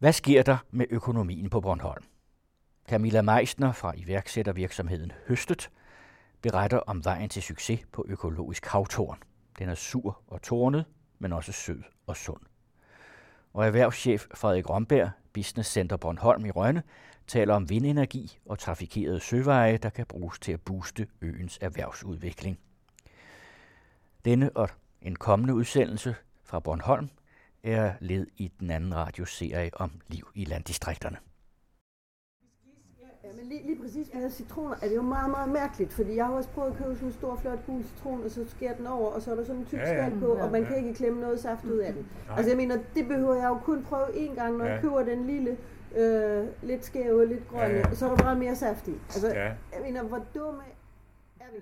Hvad sker der med økonomien på Bornholm? Camilla Meisner fra iværksættervirksomheden Høstet beretter om vejen til succes på økologisk havtorn. Den er sur og tornet, men også sød og sund. Og erhvervschef Frederik Romberg, Business Center Bornholm i Rønne, taler om vindenergi og trafikerede søveje, der kan bruges til at booste øens erhvervsudvikling. Denne og en kommende udsendelse fra Bornholm er led i den anden radioserie om liv i landdistrikterne. Ja, men lige, lige præcis med citroner er det jo meget, meget mærkeligt, fordi jeg har også prøvet at købe sådan en stor, flot gul citron, og så skærer den over, og så er der sådan en tyk ja, ja. skal på, og man kan ikke klemme noget saft ud af den. Nej. Altså jeg mener, det behøver jeg jo kun prøve én gang, når ja. jeg køber den lille, øh, lidt skæve, lidt grønne, ja, ja. så er der meget mere saft i. Altså, ja. jeg mener, hvor dumme er vi?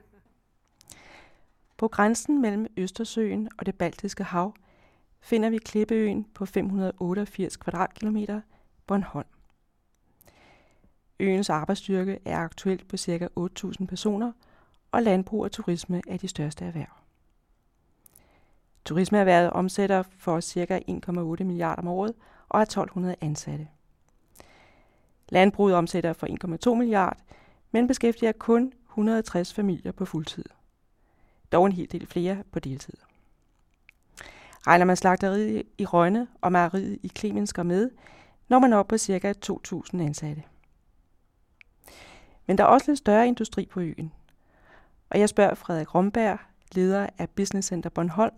På grænsen mellem Østersøen og det Baltiske Hav finder vi Klippeøen på 588 kvadratkilometer, Bornholm. Øens arbejdsstyrke er aktuelt på ca. 8.000 personer, og landbrug og turisme er de største erhverv. Turismeerhvervet omsætter for ca. 1,8 milliarder om året og har 1200 ansatte. Landbruget omsætter for 1,2 milliard, men beskæftiger kun 160 familier på fuldtid. Dog en hel del flere på deltid. Regner man slagteriet i Rønne og mejeriet i Klemensker med, når man op på ca. 2.000 ansatte. Men der er også lidt større industri på øen. Og jeg spørger Frederik Romberg, leder af Business Center Bornholm,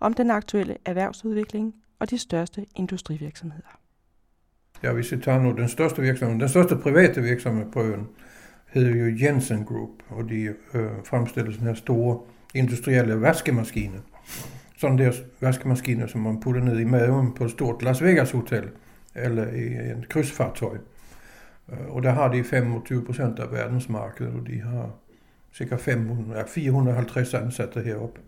om den aktuelle erhvervsudvikling og de største industrivirksomheder. Ja, hvis vi tager nu den største virksomhed, den største private virksomhed på øen, hedder jo Jensen Group, og de øh, fremstiller sådan her store industrielle vaskemaskiner. Sådan der vaskemaskiner, som man putter ned i maven på et stort Las Vegas hotel, eller i en krydsfartøj. Øh, og der har de 25 procent af verdensmarkedet, og de har cirka 500, 450 ansatte heroppe.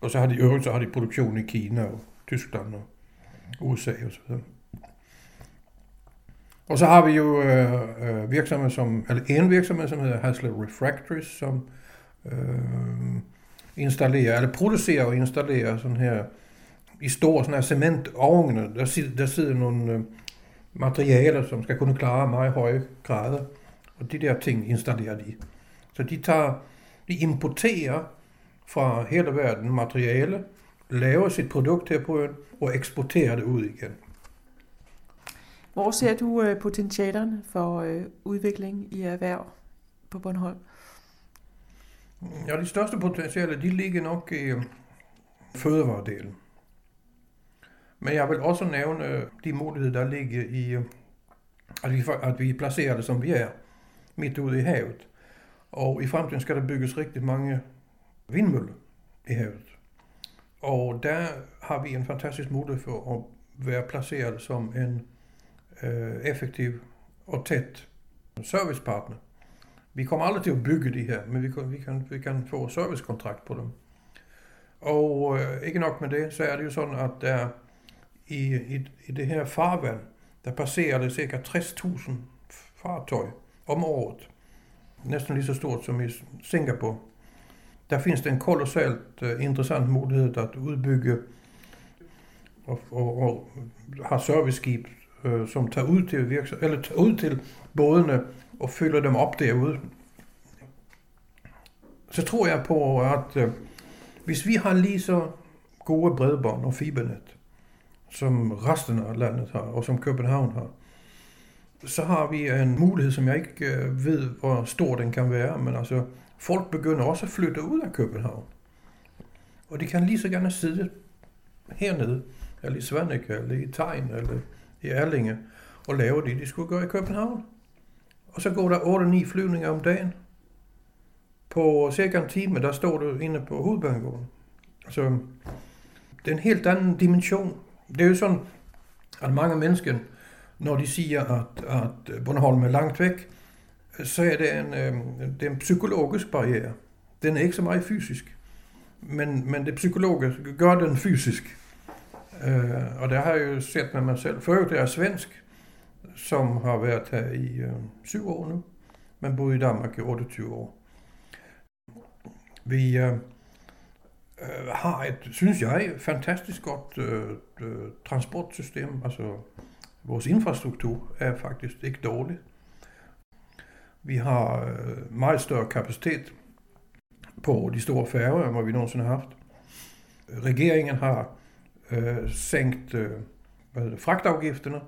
Og så har de øvrigt, så har de produktion i Kina og Tyskland og USA og så videre. Og så har vi jo øh, øh virksomheder som, eller en virksomhed, som hedder Hasler Refractories, som øh, installere, eller producere og installere sådan her, i store sådan her cementovne, der, sidder, der sidder nogle øh, materialer, som skal kunne klare meget høje grader. Og de der ting installerer de. Så de tager, de importerer fra hele verden materiale, laver sit produkt her på øen og eksporterer det ud igen. Hvor ser du øh, potentialerne for øh, udvikling i erhverv på Bornholm? Ja, de største potentialer, de ligger nok i øhm, fødevaredelen. Men jeg vil også nævne øh, de muligheder, der ligger i, øhm, at vi, at vi placerer det, som vi er, midt ude i havet. Og i fremtiden skal der bygges rigtig mange vindmøller i havet. Og der har vi en fantastisk mulighed for at være placeret som en øh, effektiv og tæt servicepartner. Vi kommer aldrig til at bygge de her, men vi kan, vi kan, vi kan få servicekontrakt på dem. Og øh, ikke nok med det, så er det jo sådan, at der i, i, i det her farvand, der passerer det ca. 60.000 fartøj om året. Næsten lige så stort som i Singapore. Der findes det en kolossalt uh, interessant mulighed at udbygge og, og, og har serviceskib, uh, som tager ud til virksom, eller tager ud til bådene og fylder dem op derude. Så tror jeg på, at øh, hvis vi har lige så gode bredbånd og fibernet, som resten af landet har, og som København har, så har vi en mulighed, som jeg ikke øh, ved, hvor stor den kan være, men altså, folk begynder også at flytte ud af København. Og de kan lige så gerne sidde hernede, eller i Svanike, eller i Tegn, eller i Erlinge, og lave det, de skulle gøre i København. Og så går der 8-9 flyvninger om dagen. På cirka en time, der står du inde på hovedbanegården. Så det er en helt anden dimension det er jo sådan, at mange mennesker, når de siger, at, at Bornholm er langt væk, så er det en, øh, det er en psykologisk barriere. Den er ikke så meget fysisk. Men, men det psykologiske gør den fysisk. Øh, og det har jeg jo set med mig selv. Før det er svensk, som har været her i øh, syv år nu, men boet i Danmark i 28 år. Vi, øh, øh, har et, synes jeg, fantastisk godt øh, øh, transportsystem. Altså, vores infrastruktur er faktisk ikke dårlig. Vi har øh, meget større kapacitet på de store færger, end hvad vi nogensinde har haft. Regeringen har øh, sænkt øh, hvad det, fragtafgifterne,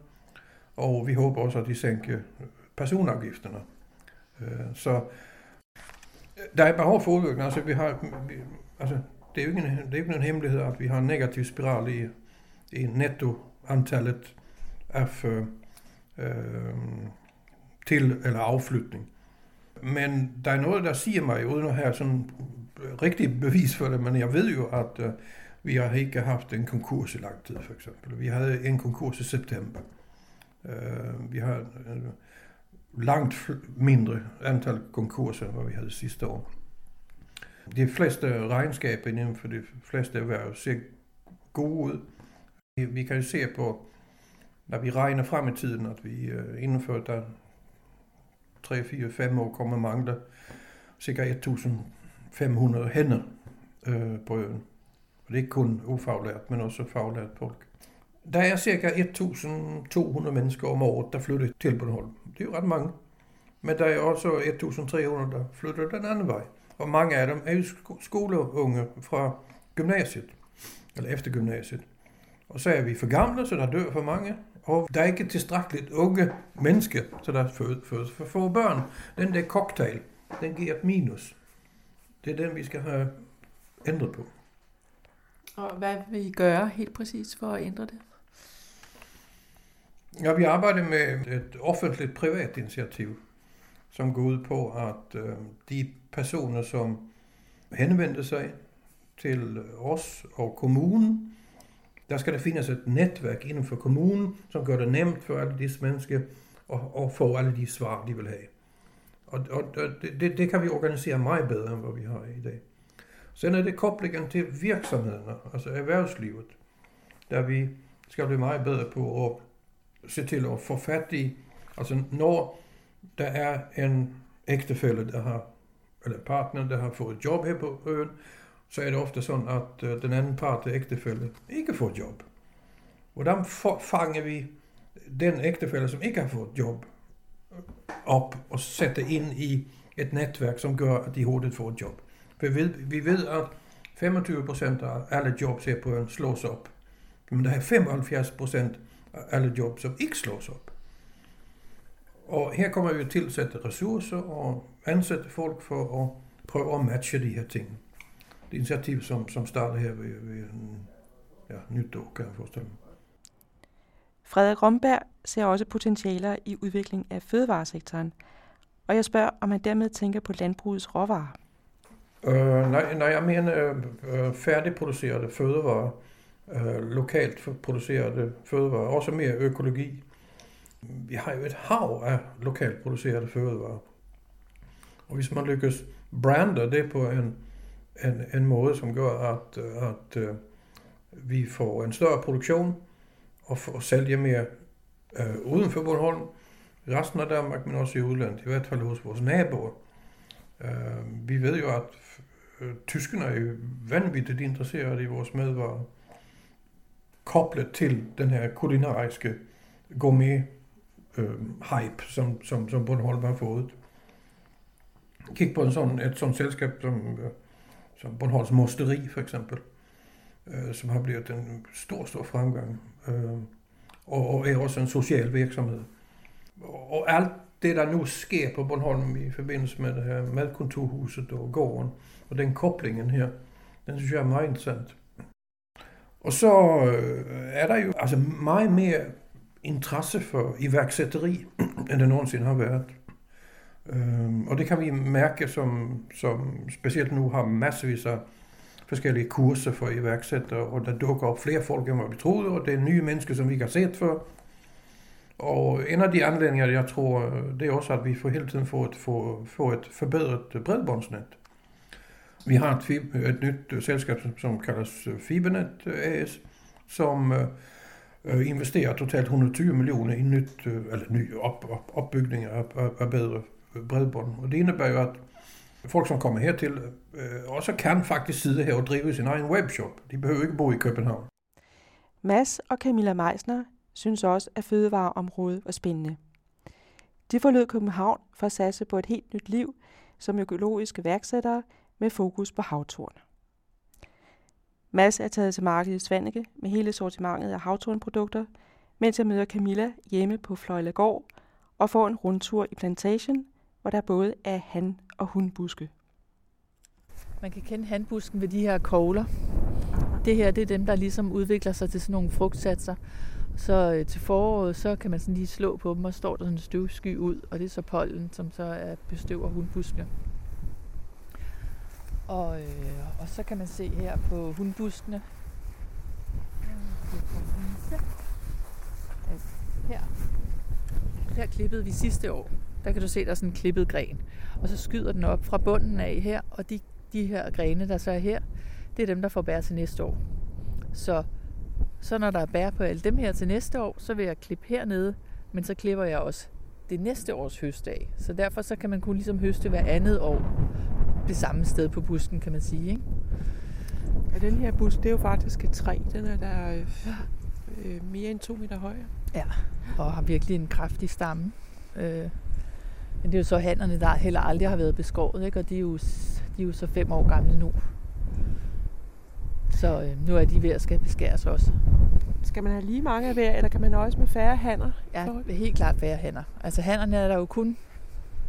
og vi håber også, at de sænker øh, personafgifterne. Øh, så øh, der er behov for udvikling. Altså, vi har, vi, altså, det er jo ikke en, det er ikke nogen hemmelighed, at vi har en negativ spiral i, i nettoantallet af øh, til- eller afflytning. Men der er noget, der siger mig, uden at have sådan rigtig bevis for det, men jeg ved jo, at øh, vi har ikke haft en konkurs i lang tid, for eksempel. Vi havde en konkurs i september. Øh, vi har uh, langt mindre antal konkurser, end vi havde sidste år. De fleste regnskaber inden for de fleste erhverv ser gode ud. Vi kan jo se på, når vi regner frem i tiden, at vi øh, inden for der 3, 4, 5 år kommer mangle cirka 1.500 hænder øh, på øen. Og det er ikke kun ufaglært, men også faglært folk. Der er cirka 1.200 mennesker om året, der flytter til Bornholm. Det er jo ret mange. Men der er også 1.300, der flytter den anden vej. Og mange af dem er jo skoleunge fra gymnasiet, eller efter gymnasiet. Og så er vi for gamle, så der dør for mange. Og der er ikke tilstrækkeligt unge mennesker, så der fødes for få børn. Den der cocktail, den giver et minus. Det er den, vi skal have ændret på. Og hvad vil I gøre helt præcis for at ændre det? Ja, vi arbejder med et offentligt privat initiativ, som går ud på, at øh, de personer, som henvender sig til os og kommunen, der skal der findes et netværk inden for kommunen, som gør det nemt for alle disse mennesker at, at få alle de svar, de vil have. Og, og det, det kan vi organisere meget bedre, end hvad vi har i dag. Sen er det koblingen til virksomhederne, altså erhvervslivet, der vi skal blive meget bedre på at se til at få fat i, altså når der er en ægtefælle, der har, eller partner, der har fået job her på øen, så er det ofte sådan, at øh, den anden part af ægtefælde ikke får job. Hvordan fanger vi den ægtefælle, som ikke har fået job, op og sætter ind i et netværk, som gør, at de hurtigt får et job? For vi ved, vi ved at 25 procent af alle jobs her på øen slås op. Men der er 75 procent alle jobs, som ikke slås op. Og her kommer vi til at sætte ressourcer og ansætte folk for at prøve at matche de her ting det initiativ, som, som starter her ved, ved ja, nytår, kan jeg forestille mig. Frederik Romberg ser også potentialer i udvikling af fødevaresektoren, og jeg spørger, om han dermed tænker på landbrugets råvarer. Øh, nej, nej, jeg mener øh, færdigproducerede fødevarer, øh, lokalt producerede fødevarer, også mere økologi. Vi har jo et hav af lokalt producerede fødevarer. Og hvis man lykkes brande det på en en, en måde, som gør, at, at øh, vi får en større produktion og og sælger mere øh, uden for Bornholm, resten af Danmark, men også i udlandet, i hvert fald hos vores naboer. Øh, vi ved jo, at uh, tyskerne er jo vanvittigt interesserede i vores medvarer koblet til den her kulinariske gourmet-hype, øh, hype, som, som, som Bornholm har fået. Kig på en sådan, et sådan selskab som øh, som Bornholms Mosteri for eksempel, øh, som har blevet en stor, stor fremgang, øh, og, og er også en social virksomhed. Og, og alt det, der nu sker på Bornholm i forbindelse med det her madkontorhuset og gården, og den koblingen her, den synes jeg er meget interessant. Og så øh, er der jo altså meget mere interesse for iværksætteri, end det nogensinde har været. Øhm, og det kan vi mærke, som, som specielt nu har masservis af forskellige kurser for iværksættere, og der dukker op flere folk, end vi troede, og det er nye mennesker, som vi ikke har set før. Og en af de anledninger, jeg tror, øh, det er også, at vi for hele tiden får et, får, får et forbedret bredbåndsnet. Vi har et, et nyt øh, selskab, som kaldes øh, Fibernet øh, AS, som øh, investerer totalt 120 millioner i nyt, øh, eller ny op, op, opbygning af, af, af bedre bredbånd. Og det indebærer jo, at folk, som kommer hertil, øh, også kan faktisk sidde her og drive sin egen webshop. De behøver ikke bo i København. Mads og Camilla Meisner synes også, at fødevareområdet var spændende. De forlod København for at satse på et helt nyt liv som økologiske værksættere med fokus på havtorn. Mads er taget til markedet i Svanike med hele sortimentet af havtornprodukter, mens jeg møder Camilla hjemme på Fløjlegård og får en rundtur i plantagen, hvor der både er han- og hundbuske. Man kan kende handbusken ved de her kogler. Det her det er dem, der ligesom udvikler sig til sådan nogle frugtsatser. Så øh, til foråret, så kan man sådan lige slå på dem, og står der sådan en støvsky ud, og det er så pollen, som så er bestøver hundbuskene. Og, øh, og så kan man se her på hundbuskene. Her. Her klippede vi sidste år. Der kan du se, der er sådan en klippet gren. Og så skyder den op fra bunden af her, og de, de her grene, der så er her, det er dem, der får bær til næste år. Så, så når der er bær på alle dem her til næste år, så vil jeg klippe hernede, men så klipper jeg også det næste års høst af. Så derfor så kan man kun ligesom høste hver andet år det samme sted på busken, kan man sige. Ikke? Og den her busk, det er jo faktisk et træ. Den er der øh, øh, mere end to meter høj. Ja, og har virkelig en kraftig stamme. Øh, men det er jo så hannerne, der heller aldrig har været beskåret, ikke? og de er, jo, de er jo så fem år gamle nu. Så øh, nu er de ved at skal beskæres også. Skal man have lige mange af hver, eller kan man også med færre hanner? Ja, helt klart færre hanner. Altså hannerne er der jo kun,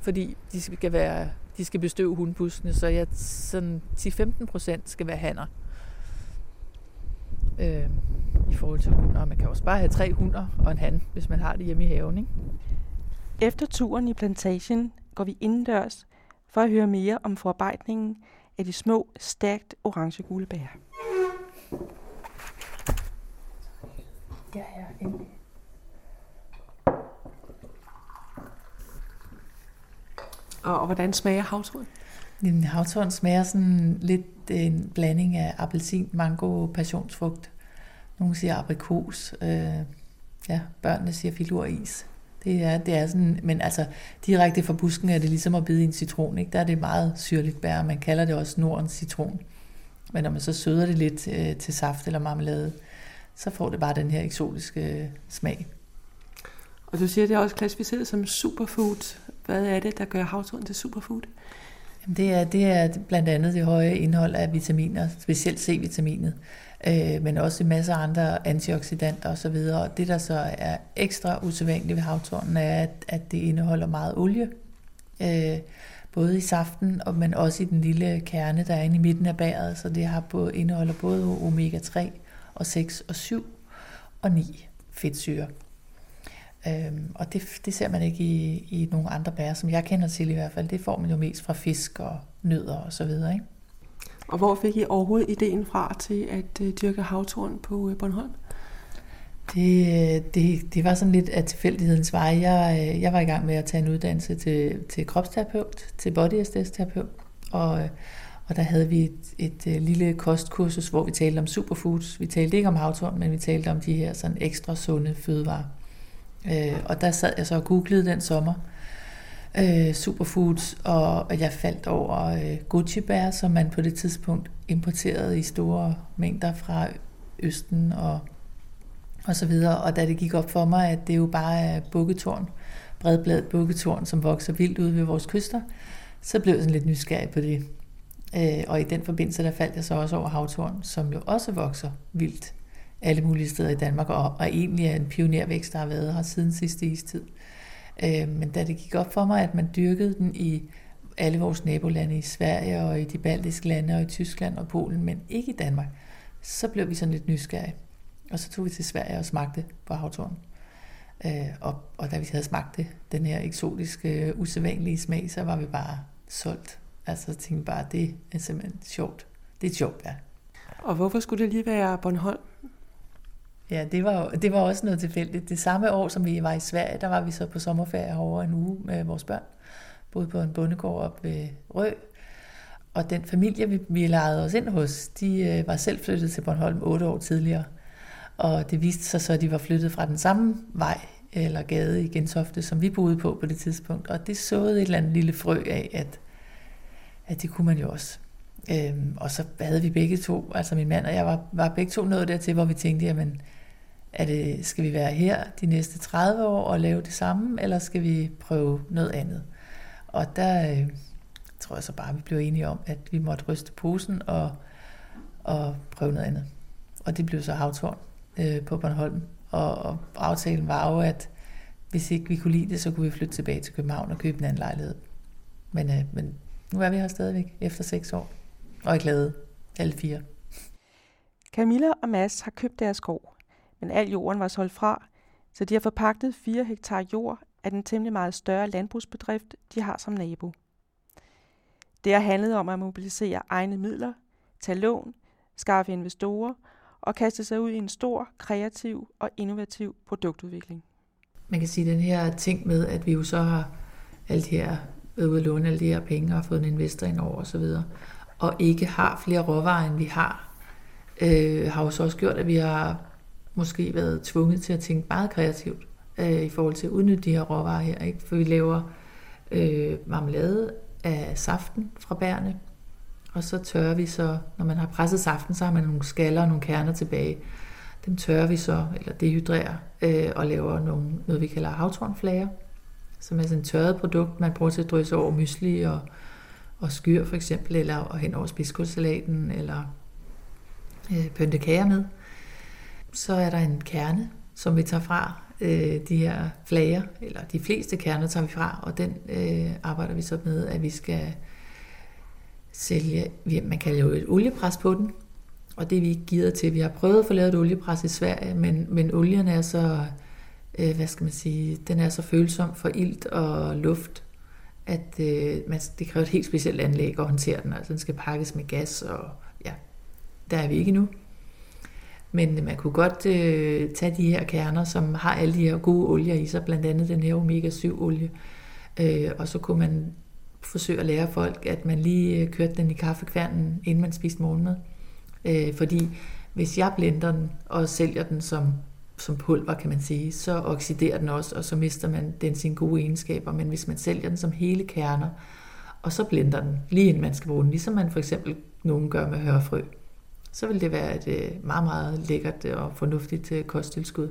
fordi de skal, være, de skal bestøve hundbuskene, så jeg, sådan 10-15 procent skal være hanner. Øh, I forhold til hunder. Man kan også bare have tre hunder og en han, hvis man har det hjemme i haven. Ikke? Efter turen i plantagen går vi indendørs for at høre mere om forarbejdningen af de små, stærkt orange-gule bær. Ja, ja, endelig. Og, og hvordan smager havtorn? En havtorn smager sådan lidt en blanding af appelsin, mango passionsfrugt. Nogle siger aprikos. Øh, ja, børnene siger filuris. Det er, det er sådan, men altså direkte fra busken er det ligesom at bide i en citron. Ikke? Der er det meget syrligt bær, man kalder det også Nordens citron. Men når man så søder det lidt øh, til saft eller marmelade, så får det bare den her eksotiske øh, smag. Og du siger, at det er også klassificeret som superfood. Hvad er det, der gør havtorn til superfood? Jamen det, er, det er blandt andet det høje indhold af vitaminer, specielt C-vitaminet, øh, men også en masse andre antioxidanter osv. Og det, der så er ekstra usædvanligt ved havtornen, er, at, at det indeholder meget olie. Øh, både i saften, og, men også i den lille kerne, der er inde i midten af bæret. Så det har både, indeholder både omega-3 og 6 og 7 og 9 fedtsyre. Øhm, og det, det ser man ikke i, i nogle andre bær, som jeg kender til i hvert fald. Det får man jo mest fra fisk og nødder og så videre. Ikke? Og hvor fik I overhovedet ideen fra til at uh, dyrke havtorn på uh, Bornholm? Det, det, det var sådan lidt af tilfældighedens vej. Jeg, øh, jeg var i gang med at tage en uddannelse til, til kropsterapeut, til body terapeut og, og der havde vi et, et, et lille kostkursus, hvor vi talte om superfoods. Vi talte ikke om havtorn, men vi talte om de her sådan ekstra sunde fødevarer. Øh, og der sad jeg så og googlede den sommer, øh, superfoods, og, jeg faldt over øh, Gucci-bær, som man på det tidspunkt importerede i store mængder fra Østen og, og så videre. Og da det gik op for mig, at det jo bare er bukketorn, bredbladet bukketorn, som vokser vildt ude ved vores kyster, så blev jeg sådan lidt nysgerrig på det. Øh, og i den forbindelse, der faldt jeg så også over havtorn, som jo også vokser vildt alle mulige steder i Danmark, og, og egentlig er en pionervækst, der har været her siden sidste istid. Øh, men da det gik op for mig, at man dyrkede den i alle vores nabolande, i Sverige og i de baltiske lande og i Tyskland og Polen, men ikke i Danmark, så blev vi sådan lidt nysgerrige. Og så tog vi til Sverige og smagte på havtorn. Øh, og, og da vi havde smagt det, den her eksotiske, øh, usædvanlige smag, så var vi bare solgt. Altså jeg tænkte bare, det er simpelthen sjovt. Det er sjovt, ja. Og hvorfor skulle det lige være Bornholm? Ja, det var, det var også noget tilfældigt. Det samme år, som vi var i Sverige, der var vi så på sommerferie over en uge med vores børn. Boede på en bondegård op ved Rø. Og den familie, vi, vi lejede os ind hos, de øh, var selv flyttet til Bornholm otte år tidligere. Og det viste sig så, at de var flyttet fra den samme vej eller gade i Gentofte, som vi boede på på det tidspunkt. Og det såede et eller andet lille frø af, at, at det kunne man jo også. Øhm, og så havde vi begge to, altså min mand og jeg var, var begge to nået dertil, hvor vi tænkte, jamen er det, skal vi være her de næste 30 år og lave det samme, eller skal vi prøve noget andet? Og der øh, tror jeg så bare, vi blev enige om, at vi måtte ryste posen og, og prøve noget andet. Og det blev så havtårn øh, på Bornholm. Og, og aftalen var jo, at hvis ikke vi kunne lide det, så kunne vi flytte tilbage til København og købe en anden lejlighed. Men, øh, men nu er vi her stadigvæk efter seks år, og er glade, alle fire. Camilla og Mads har købt deres gård men al jorden var solgt fra, så de har forpagtet 4 hektar jord af den temmelig meget større landbrugsbedrift, de har som nabo. Det har handlet om at mobilisere egne midler, tage lån, skaffe investorer og kaste sig ud i en stor, kreativ og innovativ produktudvikling. Man kan sige, at den her ting med, at vi jo så har alt her været ude at låne alle de her penge og fået en investor ind over osv., og ikke har flere råvarer, end vi har, øh, har jo så også gjort, at vi har måske været tvunget til at tænke meget kreativt øh, i forhold til at udnytte de her råvarer her. Ikke? For vi laver øh, marmelade af saften fra bærne, og så tørrer vi så, når man har presset saften, så har man nogle skaller og nogle kerner tilbage. Dem tørrer vi så, eller dehydrerer, øh, og laver nogle, noget, vi kalder havtornflager, som er sådan et tørret produkt, man bruger til at drysse over mysli og, og skyr for eksempel, eller og hen over spidskudsalaten, eller øh, pynte kager med. Så er der en kerne, som vi tager fra, øh, de her flager, eller de fleste kerner tager vi fra, og den øh, arbejder vi så med, at vi skal sælge, man kan lave et oliepres på den, og det er vi ikke givet til. Vi har prøvet at få lavet et oliepres i Sverige, men, men olien er så, øh, hvad skal man sige, den er så følsom for ilt og luft, at øh, man, det kræver et helt specielt anlæg at håndtere den. Altså den skal pakkes med gas, og ja, der er vi ikke nu. Men man kunne godt øh, tage de her kerner, som har alle de her gode olier i sig, blandt andet den her omega-7 olie, øh, og så kunne man forsøge at lære folk, at man lige øh, kørte den i kaffekværnen, inden man spiste morgenmad. Øh, fordi hvis jeg blender den og sælger den som, som pulver, kan man sige, så oxiderer den også, og så mister man den sine gode egenskaber. Men hvis man sælger den som hele kerner, og så blender den, lige inden man skal bruge den, ligesom man for eksempel nogen gør med hørfrø, så vil det være et øh, meget, meget lækkert øh, og fornuftigt øh, kosttilskud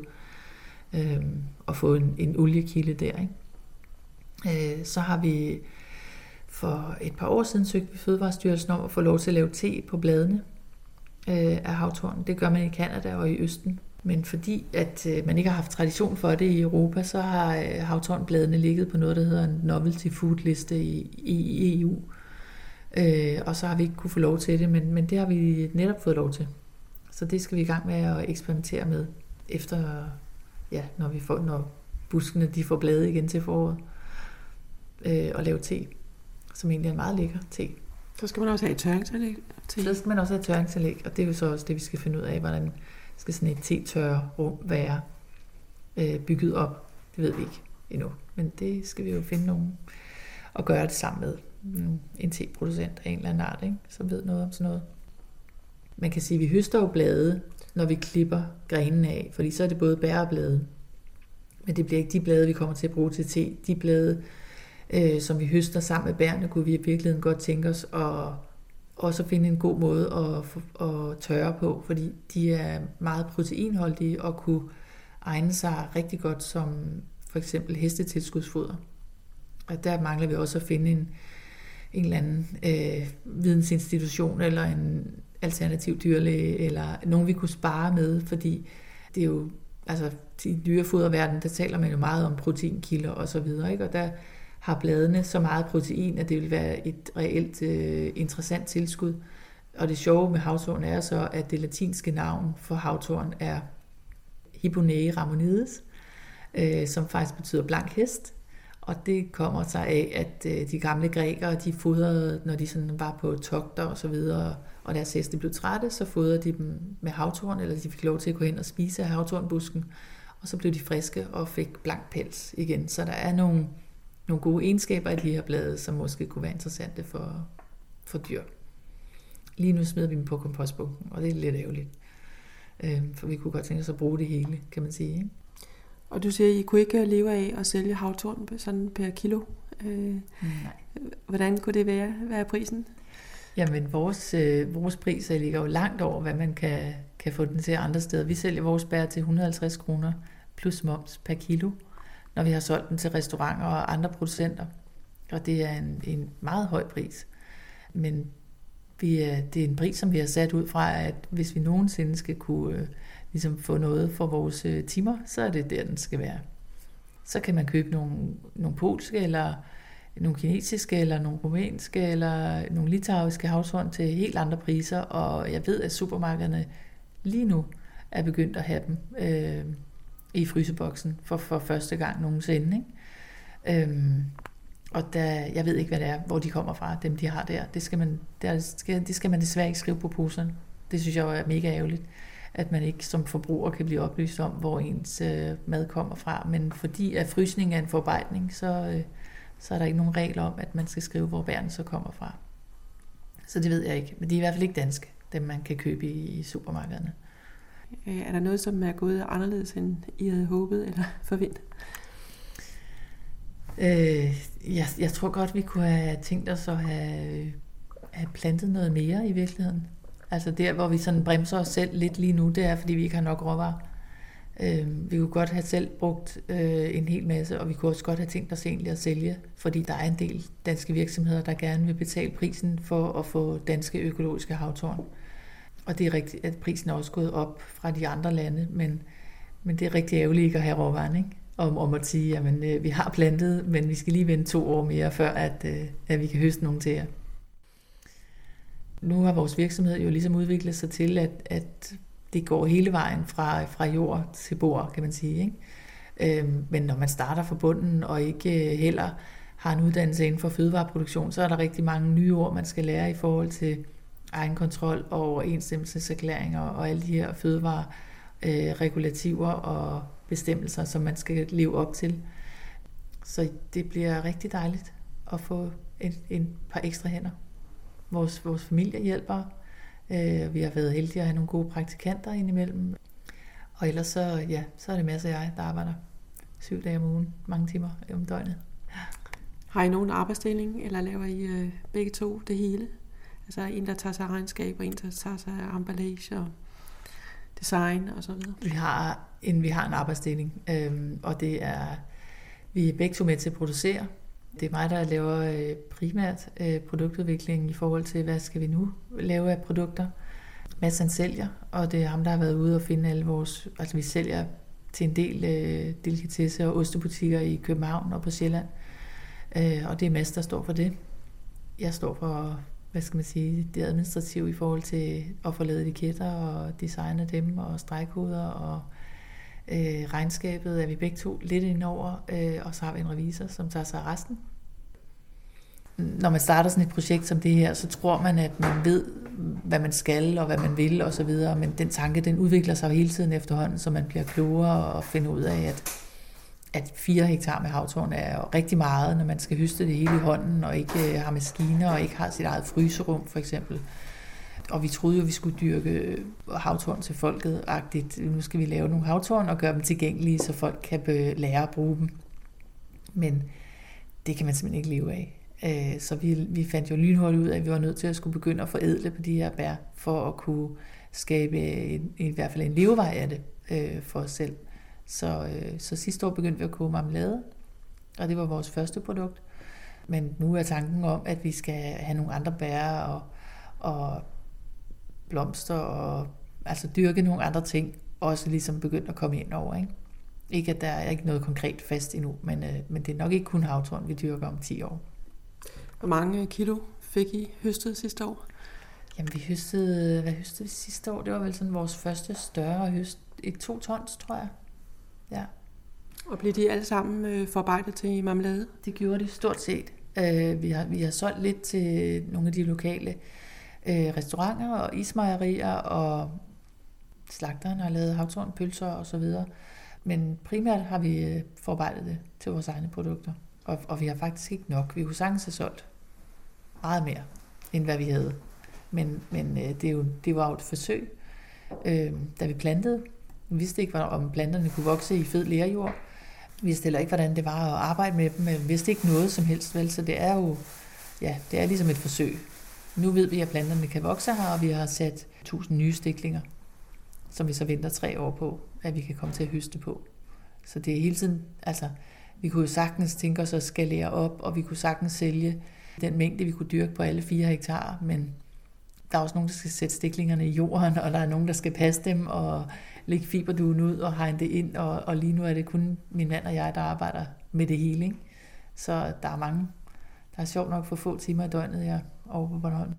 øh, at få en, en oliekilde der. Ikke? Øh, så har vi for et par år siden søgte vi Fødevarestyrelsen om at få lov til at lave te på bladene øh, af havtornen. Det gør man i Kanada og i Østen. Men fordi at øh, man ikke har haft tradition for det i Europa, så har øh, havtornbladene ligget på noget, der hedder en novelty food liste i, i EU. Øh, og så har vi ikke kunne få lov til det, men, men det har vi netop fået lov til. Så det skal vi i gang med at eksperimentere med, efter, ja, når, vi får, når buskene de får blade igen til foråret, øh, og lave te, som egentlig er en meget lækker te. Så skal man også have et tørringsanlæg? Til. Så skal man også have et tørringsanlæg, og det er jo så også det, vi skal finde ud af, hvordan skal sådan et te-tørre rum være øh, bygget op. Det ved vi ikke endnu, men det skal vi jo finde nogen og gøre det sammen med en te-producent af en eller anden art, ikke? som ved noget om sådan noget. Man kan sige, at vi høster jo blade, når vi klipper grenen af, fordi så er det både bær og blade. Men det bliver ikke de blade, vi kommer til at bruge til te. De blade, øh, som vi høster sammen med bærene, kunne vi i virkeligheden godt tænke os at også finde en god måde at, at tørre på, fordi de er meget proteinholdige og kunne egne sig rigtig godt som for eksempel hestetilskudsfoder. Og der mangler vi også at finde en, en eller anden øh, vidensinstitution eller en alternativ dyrlæge, eller nogen vi kunne spare med, fordi det er jo, altså i dyrefoderverdenen, der taler man jo meget om proteinkilder og så videre, ikke? og der har bladene så meget protein, at det vil være et reelt øh, interessant tilskud. Og det sjove med havtorn er så, at det latinske navn for havtorn er Hibonea ramonides, øh, som faktisk betyder blank hest. Og det kommer sig af, at øh, de gamle grækere, de fodrede, når de sådan var på togter og så videre, og deres heste blev trætte, så fodrede de dem med havtorn, eller de fik lov til at gå hen og spise af havtornbusken, og så blev de friske og fik blank pels igen. Så der er nogle, nogle gode egenskaber i de her blade, som måske kunne være interessante for, for dyr. Lige nu smider vi dem på kompostbunken, og det er lidt ærgerligt. Øh, for vi kunne godt tænke os at bruge det hele, kan man sige. Ikke? Og du siger, at I kunne ikke leve af at sælge havtorn sådan per kilo. Øh, Nej. Hvordan kunne det være? Hvad er prisen? Jamen, vores, øh, vores priser ligger jo langt over, hvad man kan, kan få den til andre steder. Vi sælger vores bær til 150 kroner plus moms per kilo, når vi har solgt den til restauranter og andre producenter. Og det er en, en meget høj pris. Men vi er, det er en pris, som vi har sat ud fra, at hvis vi nogensinde skal kunne øh, ligesom få noget for vores øh, timer, så er det der, den skal være. Så kan man købe nogle, nogle polske, eller nogle kinesiske, eller nogle rumænske, eller nogle litauiske havshorn til helt andre priser, og jeg ved, at supermarkederne lige nu er begyndt at have dem øh, i fryseboksen for, for første gang nogensinde. Ikke? Øhm, og der, jeg ved ikke, hvad det er, hvor de kommer fra, dem de har der. Det skal man, der skal, det skal man desværre ikke skrive på poserne. Det synes jeg er mega ærgerligt, at man ikke som forbruger kan blive oplyst om, hvor ens øh, mad kommer fra. Men fordi at frysning er en forarbejdning, så, øh, så er der ikke nogen regler om, at man skal skrive, hvor bærene så kommer fra. Så det ved jeg ikke. Men de er i hvert fald ikke danske, dem man kan købe i, i supermarkederne. Øh, er der noget, som er gået anderledes, end I havde håbet eller forventet? Øh, jeg, jeg tror godt, vi kunne have tænkt os at have, have plantet noget mere i virkeligheden. Altså der, hvor vi sådan bremser os selv lidt lige nu, det er, fordi vi ikke har nok råvarer. Øh, vi kunne godt have selv brugt øh, en hel masse, og vi kunne også godt have tænkt os egentlig at sælge, fordi der er en del danske virksomheder, der gerne vil betale prisen for at få danske økologiske havtårn. Og det er rigtigt, at prisen er også gået op fra de andre lande, men, men det er rigtig ærgerligt ikke at have råvaren, ikke? Om, om at sige, at øh, vi har plantet, men vi skal lige vente to år mere, før at, øh, at vi kan høste nogen til jer. Nu har vores virksomhed jo ligesom udviklet sig til, at, at det går hele vejen fra, fra jord til bord, kan man sige. Ikke? Øhm, men når man starter fra bunden og ikke øh, heller har en uddannelse inden for fødevareproduktion, så er der rigtig mange nye ord, man skal lære i forhold til egenkontrol og overensstemmelseserklæringer og alle de her fødevareregulativer øh, og bestemmelser, som man skal leve op til. Så det bliver rigtig dejligt at få en, en par ekstra hænder. Vores, vores familie hjælper. Øh, vi har været heldige at have nogle gode praktikanter indimellem. Og ellers så, ja, så er det masser af jeg, der arbejder syv dage om ugen, mange timer om døgnet. Har I nogen arbejdsdeling, eller laver I øh, begge to det hele? Altså en, der tager sig af regnskab, og en, der tager sig af emballage og design og så videre. Vi har en, vi har en arbejdsdeling, øhm, og det er, vi er begge to med til at producere. Det er mig, der laver øh, primært produktudvikling produktudviklingen i forhold til, hvad skal vi nu lave af produkter. Mads han sælger, og det er ham, der har været ude og finde alle vores... Altså vi sælger til en del øh, delikatesse- og ostebutikker i København og på Sjælland. Øh, og det er Mads, der står for det. Jeg står for hvad skal man sige, det administrative i forhold til at få lavet etiketter og designe dem og stregkoder og øh, regnskabet er vi begge to lidt indover, øh, og så har vi en revisor, som tager sig af resten. Når man starter sådan et projekt som det her, så tror man, at man ved, hvad man skal og hvad man vil og så videre, men den tanke, den udvikler sig hele tiden efterhånden, så man bliver klogere og finder ud af, at at 4 hektar med havtorn er jo rigtig meget, når man skal høste det hele i hånden, og ikke øh, har maskiner, og ikke har sit eget fryserum, for eksempel. Og vi troede jo, vi skulle dyrke havtorn til folket -agtigt. Nu skal vi lave nogle havtorn og gøre dem tilgængelige, så folk kan lære at bruge dem. Men det kan man simpelthen ikke leve af. Øh, så vi, vi fandt jo lynhurtigt ud af, at vi var nødt til at skulle begynde at forædle på de her bær, for at kunne skabe en, i hvert fald en levevej af det øh, for os selv. Så, øh, så sidste år begyndte vi at koge marmelade, og det var vores første produkt. Men nu er tanken om, at vi skal have nogle andre bær og, og blomster og altså dyrke nogle andre ting, også ligesom begyndt at komme ind over. Ikke, ikke at der er ikke noget konkret fast endnu, men, øh, men det er nok ikke kun havtorn, vi dyrker om 10 år. Hvor mange kilo fik I høstet sidste år? Jamen vi høstede, hvad høstede vi sidste år? Det var vel sådan vores første større høst. Et to tons, tror jeg. Ja. Og blev de alle sammen øh, forarbejdet til marmelade? Det gjorde de stort set. Øh, vi, har, vi har solgt lidt til nogle af de lokale øh, øh, restauranter og ismejerier, og slagteren har lavet havtorn, pølser og så videre. Men primært har vi øh, forarbejdet det til vores egne produkter. Og, og vi har faktisk ikke nok. Vi kunne sagtens have solgt meget mere, end hvad vi havde. Men, men øh, det, er jo, det var jo et forsøg, øh, da vi plantede vi vidste ikke, om planterne kunne vokse i fed lærjord. Vi vidste heller ikke, hvordan det var at arbejde med dem, vi vidste ikke noget som helst, vel? Så det er jo, ja, det er ligesom et forsøg. Nu ved vi, at planterne kan vokse her, og vi har sat 1000 nye stiklinger som vi så venter tre år på, at vi kan komme til at høste på. Så det er hele tiden, altså, vi kunne jo sagtens tænke os at skalere op, og vi kunne sagtens sælge den mængde, vi kunne dyrke på alle fire hektar, men der er også nogen, der skal sætte stiklingerne i jorden, og der er nogen, der skal passe dem, og lægge fiberduen ud og hegne det ind, og, og lige nu er det kun min mand og jeg, der arbejder med det hele. Ikke? Så der er mange, der er sjovt nok for få timer i døgnet, jeg over på Bornholm.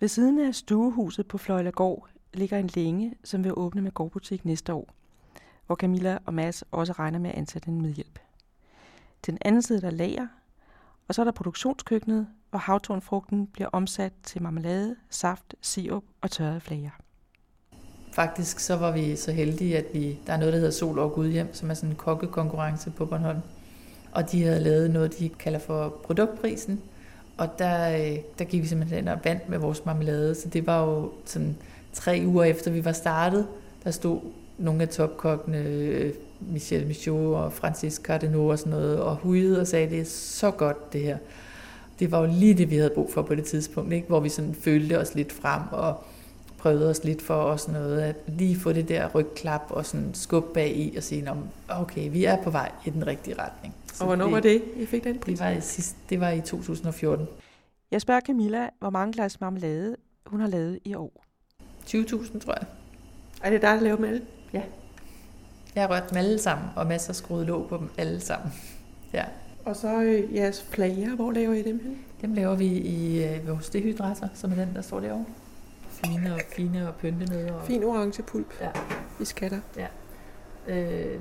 Ved siden af stuehuset på Fløjlagård ligger en længe, som vil åbne med gårdbutik næste år, hvor Camilla og Mads også regner med at ansætte en medhjælp. Den anden side der lager, og så er der produktionskøkkenet, hvor havtornfrugten bliver omsat til marmelade, saft, sirup og tørrede flager. Faktisk så var vi så heldige, at vi, der er noget, der hedder Sol og Gudhjem, som er sådan en kokkekonkurrence på Bornholm. Og de havde lavet noget, de kalder for produktprisen. Og der, øh, der gik vi simpelthen og vandt med vores marmelade. Så det var jo sådan tre uger efter vi var startet, der stod nogle af topkokkene, øh, Michel Michaud og Francis Cardeno og sådan noget, og hujede og sagde, det er så godt det her. Det var jo lige det, vi havde brug for på det tidspunkt, ikke? hvor vi sådan følte os lidt frem og prøvede os lidt for os noget, at lige få det der rygklap og sådan skub bag i og sige, okay, vi er på vej i den rigtige retning. Så og hvornår det, var det, I fik den pris? Det var, i sidst, det var i 2014. Jeg spørger Camilla, hvor mange glas marmelade hun har lavet i år. 20.000, tror jeg. Er det dig, der laver dem alle? Ja. Jeg har rørt dem alle sammen, og masser skruet låg på dem alle sammen. Ja. Og så øh, jeres flager, hvor laver I dem hen? Dem laver vi i øh, vores dehydrator, som er den, der står derovre. Fine og fine og nede. Og... Fin orange pulp. Ja. I skatter. Ja. Øh,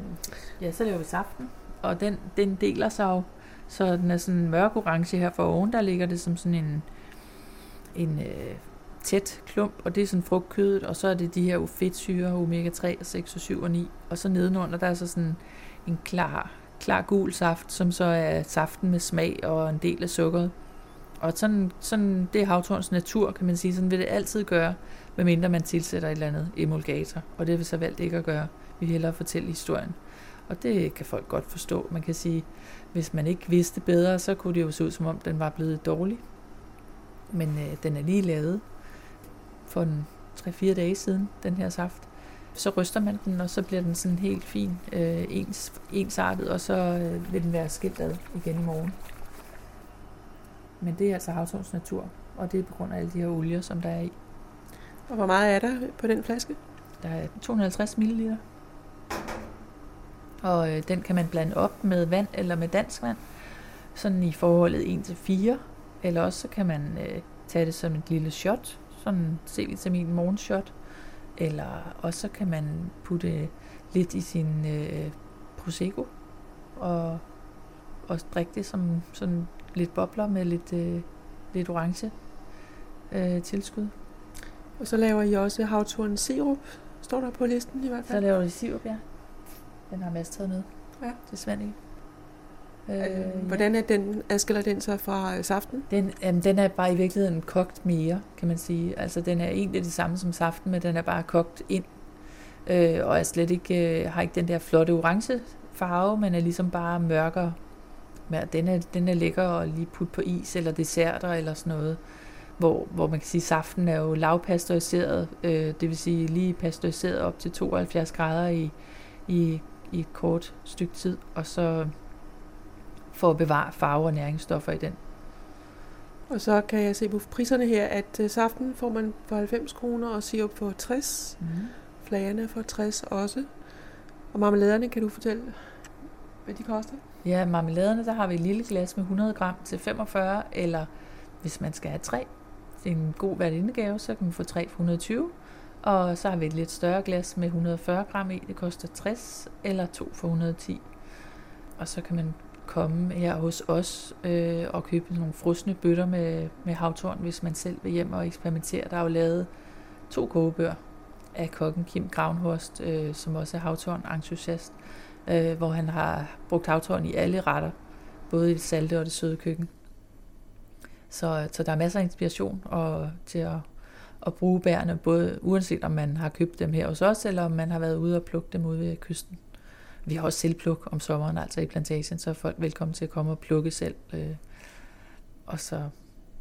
ja, så laver vi saften, og den, den deler sig jo, så den er sådan mørk orange her for oven, der ligger det som sådan en, en øh, tæt klump, og det er sådan frugtkødet, og så er det de her fedtsyre, omega 3, 6 og 7 og 9, og så nedenunder der er så sådan en klar, klar gul saft, som så er saften med smag og en del af sukkeret. Og sådan, sådan det er havtorns natur, kan man sige. Sådan vil det altid gøre, medmindre man tilsætter et eller andet emulgator. Og det vil så valgt ikke at gøre. Vi vil hellere fortælle historien. Og det kan folk godt forstå. Man kan sige, hvis man ikke vidste bedre, så kunne det jo se ud, som om den var blevet dårlig. Men øh, den er lige lavet for en 3-4 dage siden, den her saft. Så ryster man den, og så bliver den sådan helt fin, øh, ens, ensartet, og så øh, vil den være skilt ad igen i morgen. Men det er altså havtorns natur, og det er på grund af alle de her olier, som der er i. Og hvor meget er der på den flaske? Der er 250 ml. Og øh, den kan man blande op med vand eller med dansk vand, sådan i forholdet 1 til 4. Eller også så kan man øh, tage det som et lille shot, sådan C-vitamin morgenshot. Eller også så kan man putte lidt i sin øh, Prosecco og, og drikke det som sådan lidt bobler med lidt, øh, lidt orange øh, tilskud. Og så laver I også havturen sirup, står der på listen i hvert fald. Så laver I sirup, ja. Den har Mads taget med. Ja. Til Svend Øh, Hvordan er den, adskiller den sig fra øh, saften? Den, jamen, den er bare i virkeligheden kogt mere, kan man sige. Altså, den er egentlig det samme som saften, men den er bare kogt ind. Øh, og er slet ikke, øh, har ikke den der flotte orange farve, men er ligesom bare mørkere. Men den er, den er lækker at lige putte på is eller desserter eller sådan noget. Hvor, hvor man kan sige, at saften er jo lavpasteuriseret, øh, det vil sige lige pasteuriseret op til 72 grader i, i, i et kort stykke tid, og så for at bevare farve og næringsstoffer i den. Og så kan jeg se på priserne her, at øh, saften får man for 90 kroner, og sirup for 60. Mm. Flagerne for 60 også. Og marmeladerne, kan du fortælle, hvad de koster? Ja, marmeladerne, der har vi et lille glas med 100 gram til 45, eller hvis man skal have tre, det er en god værtindegave, så kan man få tre for 120. Og så har vi et lidt større glas med 140 gram i, det koster 60, eller 2 for 110. Og så kan man komme her hos os øh, og købe nogle frosne bøtter med, med havtorn, hvis man selv vil hjem og eksperimentere. Der er jo lavet to kogebøger af kokken Kim Gravnhorst, øh, som også er havtorn-entusiast, øh, hvor han har brugt havtorn i alle retter, både i det salte og det søde køkken. Så, så der er masser af inspiration og, til at, at bruge bærene, både uanset om man har købt dem her hos os, eller om man har været ude og plukke dem ude ved kysten. Vi har også selvpluk om sommeren, altså i plantagen, så er folk velkommen til at komme og plukke selv. Øh, og så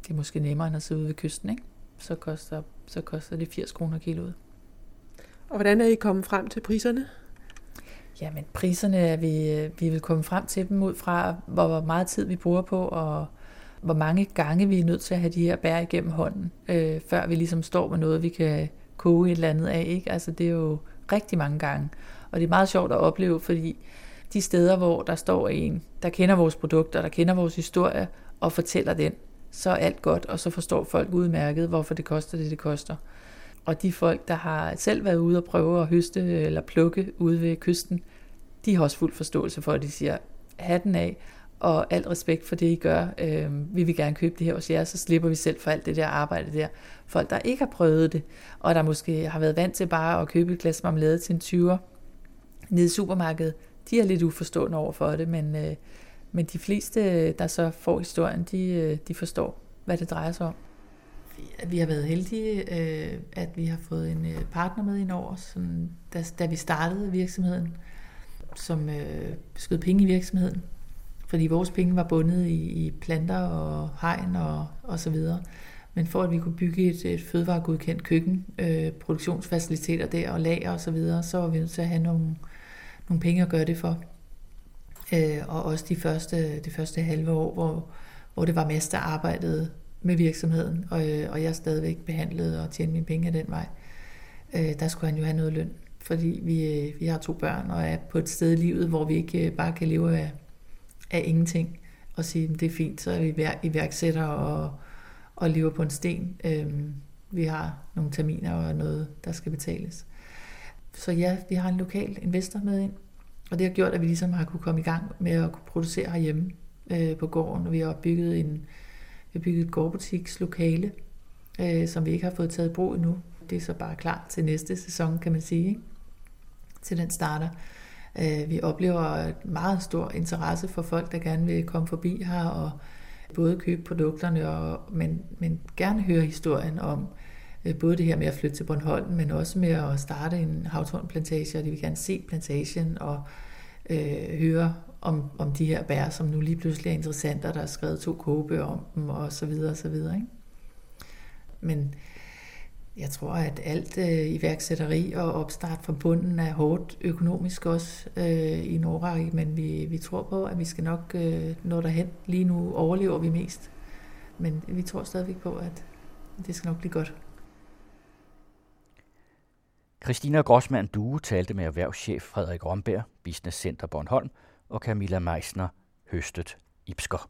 det er måske nemmere end at sidde ude ved kysten, ikke? Så koster, så koster det 80 kroner kiloet. Og hvordan er I kommet frem til priserne? Jamen, priserne er vi, vi vil komme frem til dem ud fra, hvor meget tid vi bruger på, og hvor mange gange vi er nødt til at have de her bær igennem hånden, øh, før vi ligesom står med noget, vi kan koge et eller andet af. Ikke? Altså, det er jo rigtig mange gange. Og det er meget sjovt at opleve, fordi de steder, hvor der står en, der kender vores produkter, der kender vores historie, og fortæller den, så er alt godt, og så forstår folk udmærket, hvorfor det koster det, det koster. Og de folk, der har selv været ude og prøve at høste eller plukke ude ved kysten, de har også fuld forståelse for, at de siger, hatten af, og alt respekt for det, I gør. Øh, vi vil gerne købe det her hos jer, så slipper vi selv for alt det der arbejde der. Folk, der ikke har prøvet det, og der måske har været vant til bare at købe et glas marmelade til en 20'er nede i supermarkedet, de er lidt uforstående over for det, men, øh, men de fleste, der så får historien, de, øh, de forstår, hvad det drejer sig om. Vi har været heldige, øh, at vi har fået en øh, partner med ind over, som, da, da vi startede virksomheden, som øh, skød penge i virksomheden, fordi vores penge var bundet i, i planter og hegn og, og så videre. Men for at vi kunne bygge et, et fødevaregodkendt køkken, øh, produktionsfaciliteter der og lager og så videre, så var vi nødt til at have nogle, nogle penge at gøre det for. Øh, og også de første, de første halve år, hvor, hvor det var mest, der arbejdede med virksomheden, og, øh, og jeg stadigvæk behandlede og tjente mine penge den vej. Øh, der skulle han jo have noget løn, fordi vi, øh, vi har to børn og er på et sted i livet, hvor vi ikke øh, bare kan leve af, af ingenting og sige, at det er fint, så er vi iværksætter og, og lever på en sten. Øhm, vi har nogle terminer og noget, der skal betales. Så ja, vi har en lokal investor med ind, og det har gjort, at vi ligesom har kunne komme i gang med at kunne producere herhjemme øh, på gården. Vi har bygget, en, vi har bygget et gårdbutikslokale, øh, som vi ikke har fået taget i brug endnu. Det er så bare klar til næste sæson, kan man sige, ikke? til den starter. Øh, vi oplever meget stor interesse for folk, der gerne vil komme forbi her og både købe produkterne, og, men, men gerne høre historien om øh, både det her med at flytte til Bornholm, men også med at starte en havtornplantage, og de vil gerne se plantagen og øh, høre om, om de her bær, som nu lige pludselig er interessante, og der er skrevet to kogebøger om dem, og så videre, og så videre. Ikke? Men jeg tror, at alt øh, iværksætteri og opstart fra bunden er hårdt økonomisk også øh, i Norge, men vi, vi tror på, at vi skal nok øh, nå derhen. Lige nu overlever vi mest, men vi tror stadigvæk på, at det skal nok blive godt. Christina Grossmann Due talte med erhvervschef Frederik Romberg, Business Center Bornholm og Camilla Meisner, Høstet Ipsker.